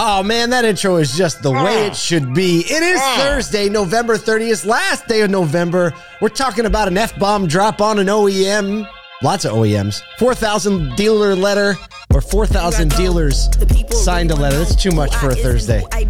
Oh man, that intro is just the way ah. it should be. It is ah. Thursday, November 30th, last day of November. We're talking about an F bomb drop on an OEM. Lots of OEMs. 4,000 dealer letter or 4,000 dealers signed a letter. That's too much for a Thursday. I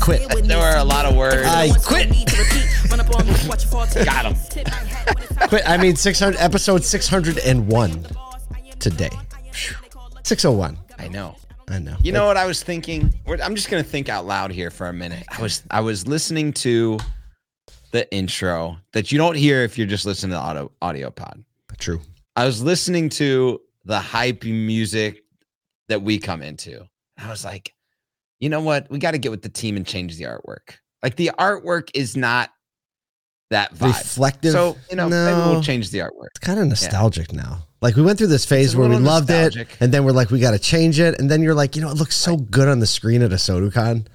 quit. There were a lot of words. I quit. Got him. Quit. I mean, 600 episode 601 today. 601. I know. I know. You know what I was thinking? We're- I'm just gonna think out loud here for a minute. I was I was listening to the intro that you don't hear if you're just listening to the audio audio pod. True. I was listening to the hype music that we come into. I was like, you know what? We got to get with the team and change the artwork. Like the artwork is not that vibe. Reflective. So you know, maybe we'll change the artwork. It's kind of nostalgic now. Like we went through this phase where we loved nostalgic. it, and then we're like, we got to change it, and then you're like, you know, it looks so good on the screen at a SoduCon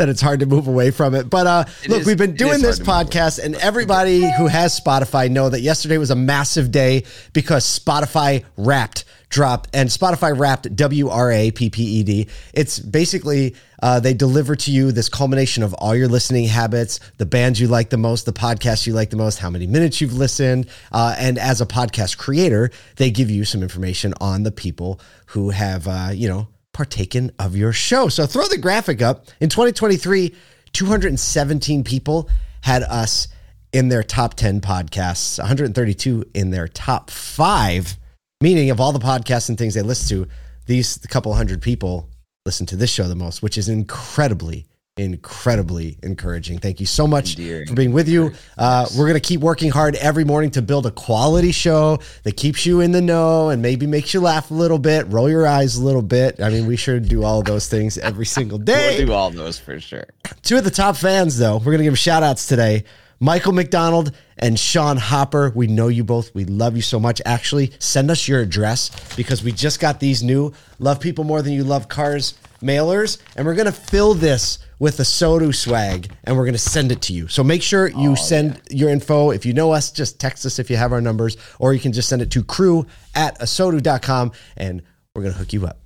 that it's hard to move away from it. But uh, It look, is- we've been doing this hard to move podcast, and everybody who has Spotify know that yesterday was a massive day because Spotify Wrapped dropped, and Spotify Wrapped W R A P P E D. It's basically uh, they deliver to you this culmination of all your listening habits, the bands you like the most, the podcasts you like the most, how many minutes you've listened, uh, and as a podcast creator, they give you some information on the people who have uh, you know partaken of your show. So throw the graphic up. In 2023, 217 people had us in their top 10 podcasts, 132 in their top five, meaning of all the podcasts and things they listen to, these couple hundred people listen to this show the most, which is incredibly, incredibly encouraging. Thank you so much Endearing. for being with you. Uh, we're going to keep working hard every morning to build a quality show that keeps you in the know and maybe makes you laugh a little bit, roll your eyes a little bit. I mean, we should do all those things every single day. We'll do all those for sure. Two of the top fans, though, we're going to give shout outs today. Michael McDonald and Sean Hopper. We know you both. We love you so much. Actually, send us your address because we just got these new Love People More Than You Love Cars mailers, and we're going to fill this with a Sodu swag and we're going to send it to you. So make sure you send your info. If you know us, just text us if you have our numbers, or you can just send it to crew at asotu.com and we're going to hook you up.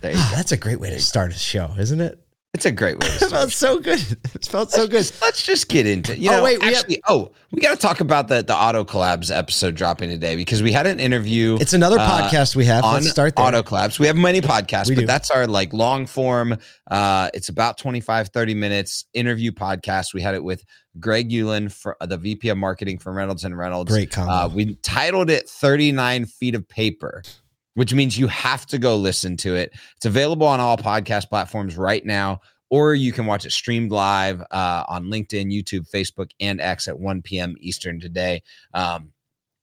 There you Ah, that's a great way to start a show, isn't it? It's a great way to It felt so good. It felt so good. Let's just get into it. You Oh, know, wait, we have- actually, oh, we got to talk about the the Auto Collabs episode dropping today because we had an interview. It's another uh, podcast we have. Let's start there. Auto Collabs. We have many podcasts, We but do. that's our like long form. Uh, it's about 25, 30 minutes interview podcast. We had it with Greg Euland, for uh, the VP of marketing for Reynolds and Reynolds. Great combo. Uh, we titled it 39 feet of paper, which means you have to go listen to it. It's available on all podcast platforms right now, or you can watch it streamed live uh, on LinkedIn, YouTube, Facebook, and X at 1 p.m. Eastern today. Um,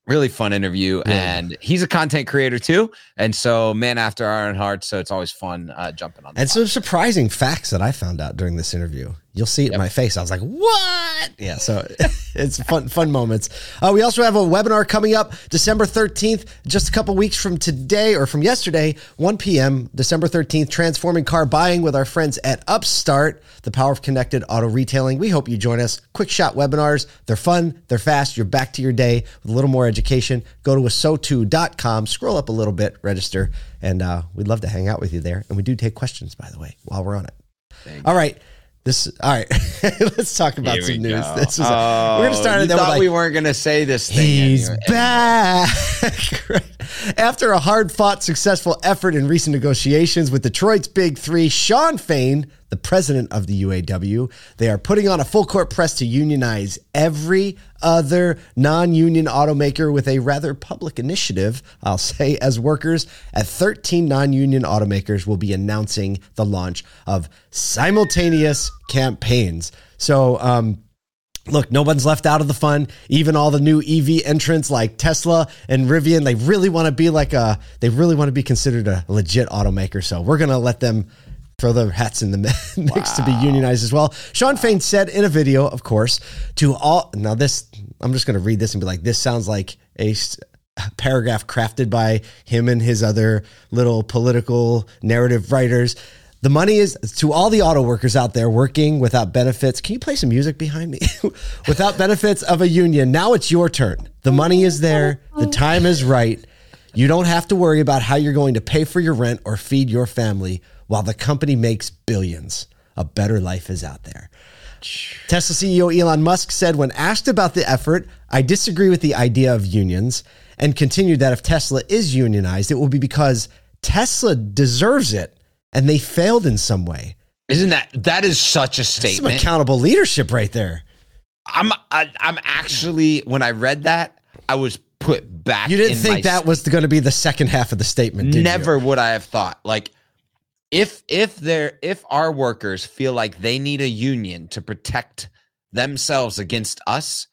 really fun interview, Yeah. and he's a content creator too. And so, man after our own heart. So it's always fun uh, jumping on. and some surprising facts that I found out during this interview. You'll see it in my face. I was like, "What?" Yeah, so it's fun, fun moments. Uh, we also have a webinar coming up December thirteenth, just a couple weeks from today or from yesterday, one p.m. December thirteenth. Transforming car buying with our friends at Upstart, the power of connected auto retailing. We hope you join us. Quick shot webinars. They're fun. They're fast. You're back to your day with a little more education. Go to asotu.com. Scroll up a little bit. Register, and uh, we'd love to hang out with you there. And we do take questions, by the way, while we're on it. All right. This all right. Let's talk about Here we some news. go. This is we're Oh, gonna start oh, you it then with thought like we weren't gonna say this thing. he's anyway. back. After a hard-fought, successful effort in recent negotiations with Detroit's Big Three, Shawn Fain, the president of the UAW, they are putting on a full-court press to unionize every other non-union automaker with a rather public initiative. I'll say, as workers at 13 non-union automakers will be announcing the launch of simultaneous campaigns. So, um, look, no one's left out of the fun. Even all the new EV entrants like Tesla and Rivian, they really want to be like a, they really want to be considered a legit automaker. So we're going to let them throw their hats in the mi- mix to be unionized as well. Shawn Fain said in a video, of course, to all, now this, I'm just going to read this and be like, this sounds like a paragraph crafted by him and his other little political narrative writers. The money is to all the auto workers out there working without benefits. Can you play some music behind me? without benefits of a union. Now it's your turn. The money is there. The time is right. You don't have to worry about how you're going to pay for your rent or feed your family while the company makes billions. A better life is out there. Tesla CEO Elon Musk said when asked about the effort, I disagree with the idea of unions and continued that if Tesla is unionized, it will be because Tesla deserves it and they failed in some way. Isn't that that is such a Some statement? accountable leadership right there. I'm I, I'm actually when I read that, I was put back. You didn't in think that was going to be the second half of the statement, did you? Never would I have thought. Like if if they're if our workers feel like they need a union to protect themselves against us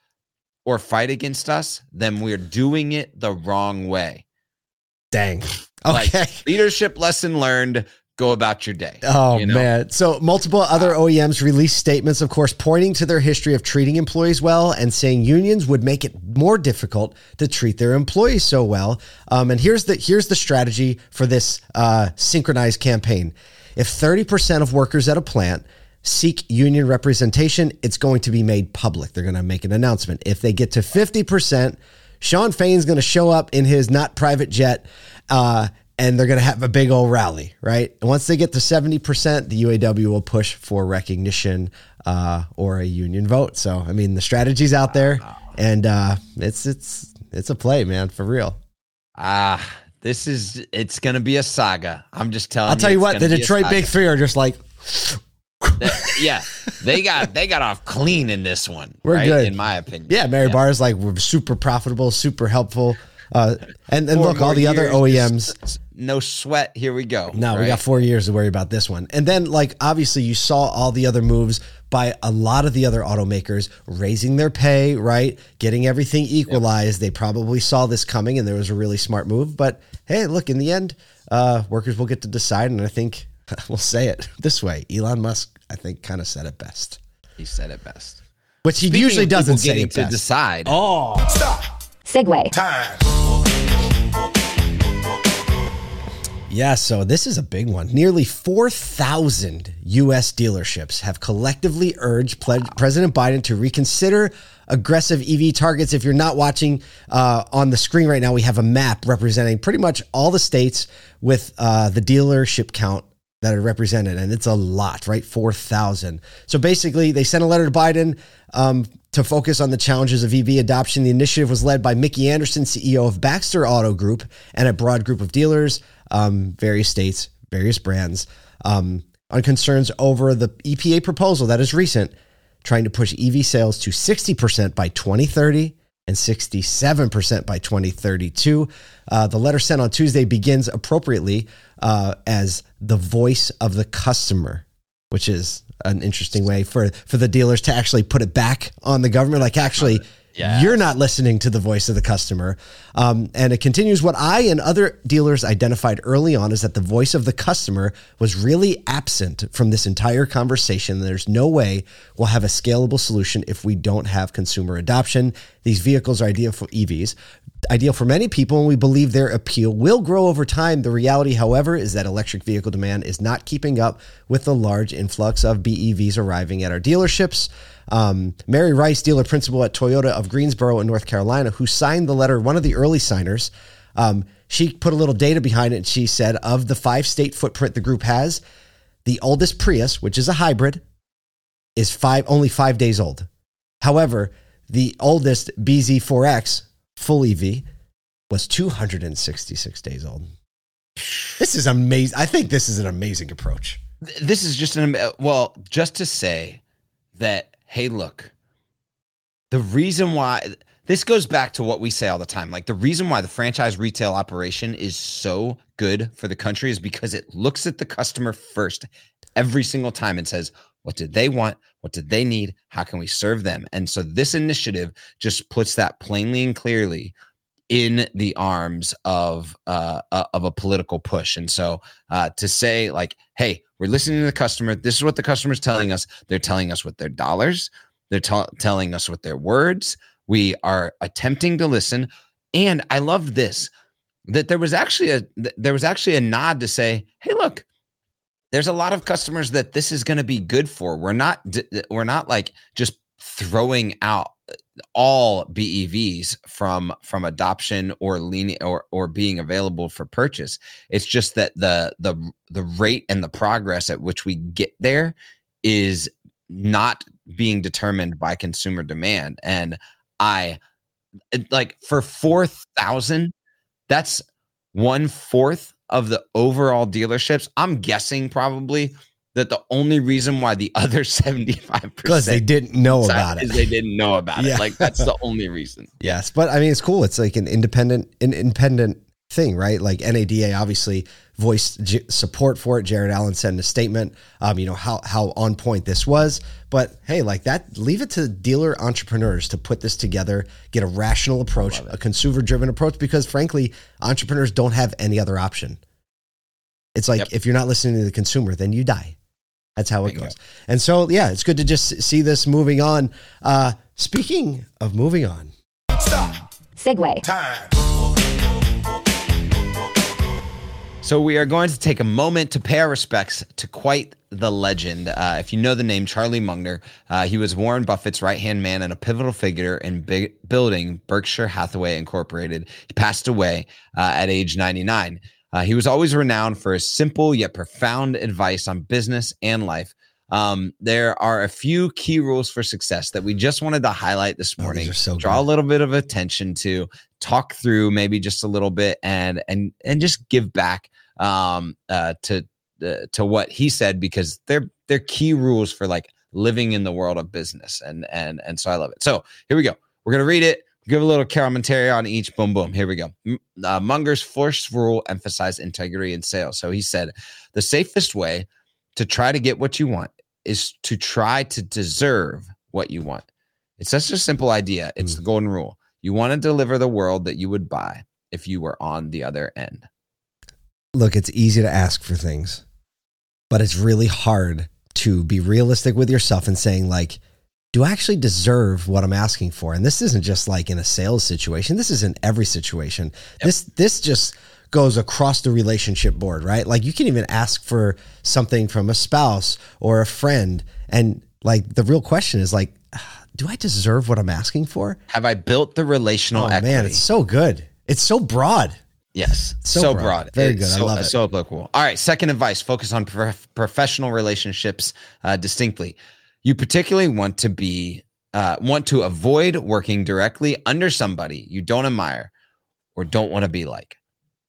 or fight against us, then we're doing it the wrong way. Dang. Like, Okay. leadership lesson learned. Go about your day. Oh you know? man! So multiple other OEMs released statements, of course, pointing to their history of treating employees well and saying unions would make it more difficult to treat their employees so well. Um, and here's the here's the strategy for this uh, synchronized campaign. If thirty percent of workers at a plant seek union representation, it's going to be made public. They're going to make an announcement. If they get to fifty percent, Shawn Fain's going to show up in his not private jet. Uh, and they're going to have a big old rally, right? And once they get to 70%, the UAW will push for recognition uh, or a union vote. So, I mean, the strategy's out there and uh, it's, it's, it's a play, man, for real. Ah, this is it's gonna be a saga. I'm just telling I'll tell you it's what, the gonna be a Detroit. Big Three are just like, yeah, they got they got off clean in this one. We're right? good. in my opinion. yeah, Mary Barra is like, we're super profitable, super helpful. Uh, and and Four look, all the other OEMs. just no sweat. Here we go. No, we got four years to worry about this one. And then, like, obviously, you saw all the other moves by a lot of the other automakers raising their pay, right? Getting everything equalized. They probably saw this coming and there was a really smart move. But hey, look, in the end, uh, workers will get to decide. And I think we'll say it this way Elon Musk, I think, kind of said it best, He said it best. which he Speaking usually doesn't say getting it to best. decide. Oh, Stop. Segway. Yeah, so this is a big one. Nearly 4,000 U.S. dealerships have collectively urged Ple- President Biden to reconsider aggressive EV targets. If you're not watching uh, on the screen right now, we have a map representing pretty much all the states with uh, the dealership count that are represented, and it's a lot, right? 4,000. So basically, they sent a letter to Biden um, to focus on the challenges of EV adoption. The initiative was led by Mickey Anderson, CEO of Baxter Auto Group, and a broad group of dealers, um, various states, various brands, um, on concerns over the EPA proposal that is recent, trying to push EV sales to 60% by 2030 and 67% by 2032. Uh, the letter sent on Tuesday begins appropriately uh, as the voice of the customer, which is an interesting way for, for the dealers to actually put it back on the government. Like, actually, Yes. you're not listening to the voice of the customer. Um, and it continues what I and other dealers identified early on is that the voice of the customer was really absent from this entire conversation. There's no way we'll have a scalable solution if we don't have consumer adoption. These vehicles are ideal for EVs, ideal for many people, and we believe their appeal will grow over time. The reality, however, is that electric vehicle demand is not keeping up with the large influx of BEVs arriving at our dealerships. Um, Mary Rice, dealer principal at Toyota of Greensboro in North Carolina, who signed the letter, one of the early signers, um, she put a little data behind it. And she said, of the five state footprint the group has, the oldest Prius, which is a hybrid, is five only five days old. However, the oldest bZ4X full EV was 266 days old. This is amazing. I think this is an amazing approach. This is just an well, just to say that hey, look, the reason why this goes back to what we say all the time. Like the reason why the franchise retail operation is so good for the country is because it looks at the customer first every single time and says, what did they want? What did they need? How can we serve them? And so this initiative just puts that plainly and clearly in the arms of uh, uh, of a political push. And so uh, to say like, hey, we're listening to the customer. This is what the customer's telling us. They're telling us with their dollars. They're tell telling us with their words. We are attempting to listen. And I love this that there was actually a there was actually a nod to say, hey, look, there's a lot of customers that this is going to be good for. We're not we're not like just throwing out all BEVs from from adoption or leaning or or being available for purchase. It's just that the the the rate and the progress at which we get there is not being determined by consumer demand. And I like for four thousand, that's one fourth of the overall dealerships. I'm guessing probably that the only reason why the other 75% because they didn't know about it. is they didn't know about yeah. it like that's the only reason. Yes but i mean it's cool. It's like an independent an independent thing right? Like nada obviously voiced j- support for it. Jared allen sent a statement um you know how how on point this was. But hey like that leave it to dealer entrepreneurs to put this together get a rational approach a consumer driven approach because frankly entrepreneurs don't have any other option. It's like yep. if you're not listening to the consumer then you die that's how it goes. And so, yeah, it's good to just see this moving on. Uh, speaking of moving on, stop. Segue. Time. So we are going to take a moment to pay our respects to quite the legend. Uh, if you know the name Charlie Munger, uh, he was Warren Buffett's right hand man and a pivotal figure in big, building Berkshire Hathaway Incorporated. He passed away uh, at age 99. Uh, he was always renowned for his simple yet profound advice on business and life. Um, there are a few key rules for success that we just wanted to highlight this oh, morning. Oh, so draw good. a little bit of attention to, talk through maybe just a little bit, and and and just give back um, uh, to uh, to what he said because they're they're key rules for like living in the world of business, and and and so I love it. So here we go. We're gonna read it give a little commentary on each. Boom, boom. Here we go. Uh, Munger's first rule emphasized integrity in sales. So he said, the safest way to try to get what you want is to try to deserve what you want. It's such a simple idea. It's mm. the golden rule. You want to deliver the world that you would buy if you were on the other end. Look, it's easy to ask for things, but it's really hard to be realistic with yourself and saying, like, do I actually deserve what I'm asking for? And this isn't just like in a sales situation. This is in every situation. Yep. This this just goes across the relationship board, right? Like you can even ask for something from a spouse or a friend and like the real question is like do I deserve what I'm asking for? Have I built the relational oh, equity? man, it's so good. It's so broad. Yes, so, so broad. broad. Very good. So, I love it. So applicable. All right. Second advice: focus on prof- professional relationships uh, distinctly you particularly want to be uh, want to avoid working directly under somebody you don't admire or don't want to be like.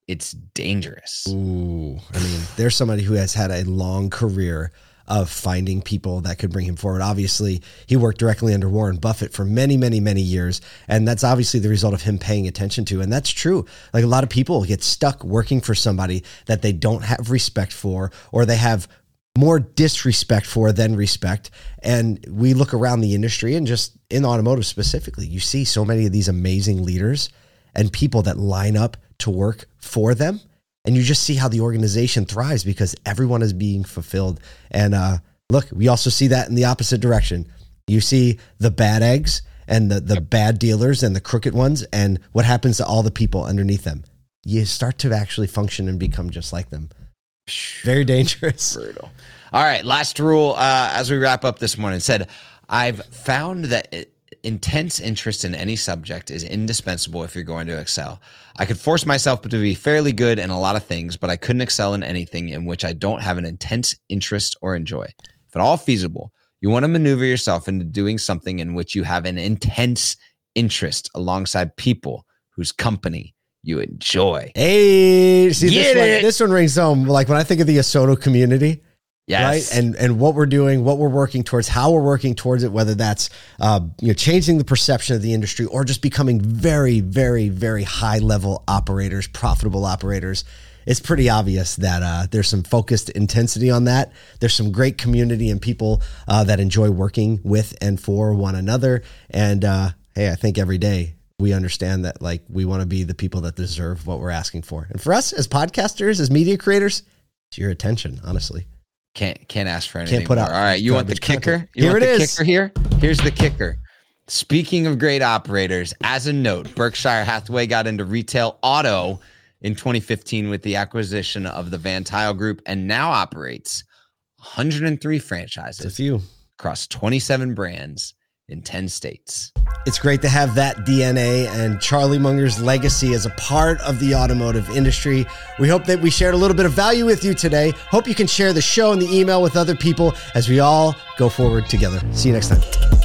It's dangerous. Ooh, I mean, there's somebody who has had a long career of finding people that could bring him forward. Obviously, he worked directly under Warren Buffett for many, many, many years. And that's obviously the result of him paying attention to. And that's true. Like a lot of people get stuck working for somebody that they don't have respect for, or they have more disrespect for than respect. And we look around the industry and just in automotive specifically, you see so many of these amazing leaders and people that line up to work for them. And you just see how the organization thrives because everyone is being fulfilled. And uh, look, we also see that in the opposite direction. You see the bad eggs and the, the bad dealers and the crooked ones, and what happens to all the people underneath them. You start to actually function and become just like them. Very dangerous. Brutal. All right, last rule uh, as we wrap up this morning said, I've found that intense interest in any subject is indispensable if you're going to excel. I could force myself to be fairly good in a lot of things, but I couldn't excel in anything in which I don't have an intense interest or enjoy. If at all feasible, you want to maneuver yourself into doing something in which you have an intense interest alongside people whose company you enjoy. Hey, see this one, this one rings home. Like when I think of the ASOTU community, Yes. Right. And and what we're doing, what we're working towards, how we're working towards it, whether that's uh, you know changing the perception of the industry or just becoming very, very, very high level operators, profitable operators. It's pretty obvious that uh, there's some focused intensity on that. There's some great community and people uh, that enjoy working with and for one another. And uh, hey, I think every day we understand that like we want to be the people that deserve what we're asking for. And for us as podcasters, as media creators, it's your attention, honestly. Can't can't ask for anything. Can't put more. out. All right, you want the kicker? You here want it the is. Kicker here. Here's the kicker. Speaking of great operators, as a note, Berkshire Hathaway got into retail auto in 2015 with the acquisition of the Van Tuyl Group, and now operates 103 franchises. a few across 27 brands in 10 states. It's great to have that DNA and Charlie Munger's legacy as a part of the automotive industry. We hope that we shared a little bit of value with you today. Hope you can share the show and the email with other people as we all go forward together. See you next time.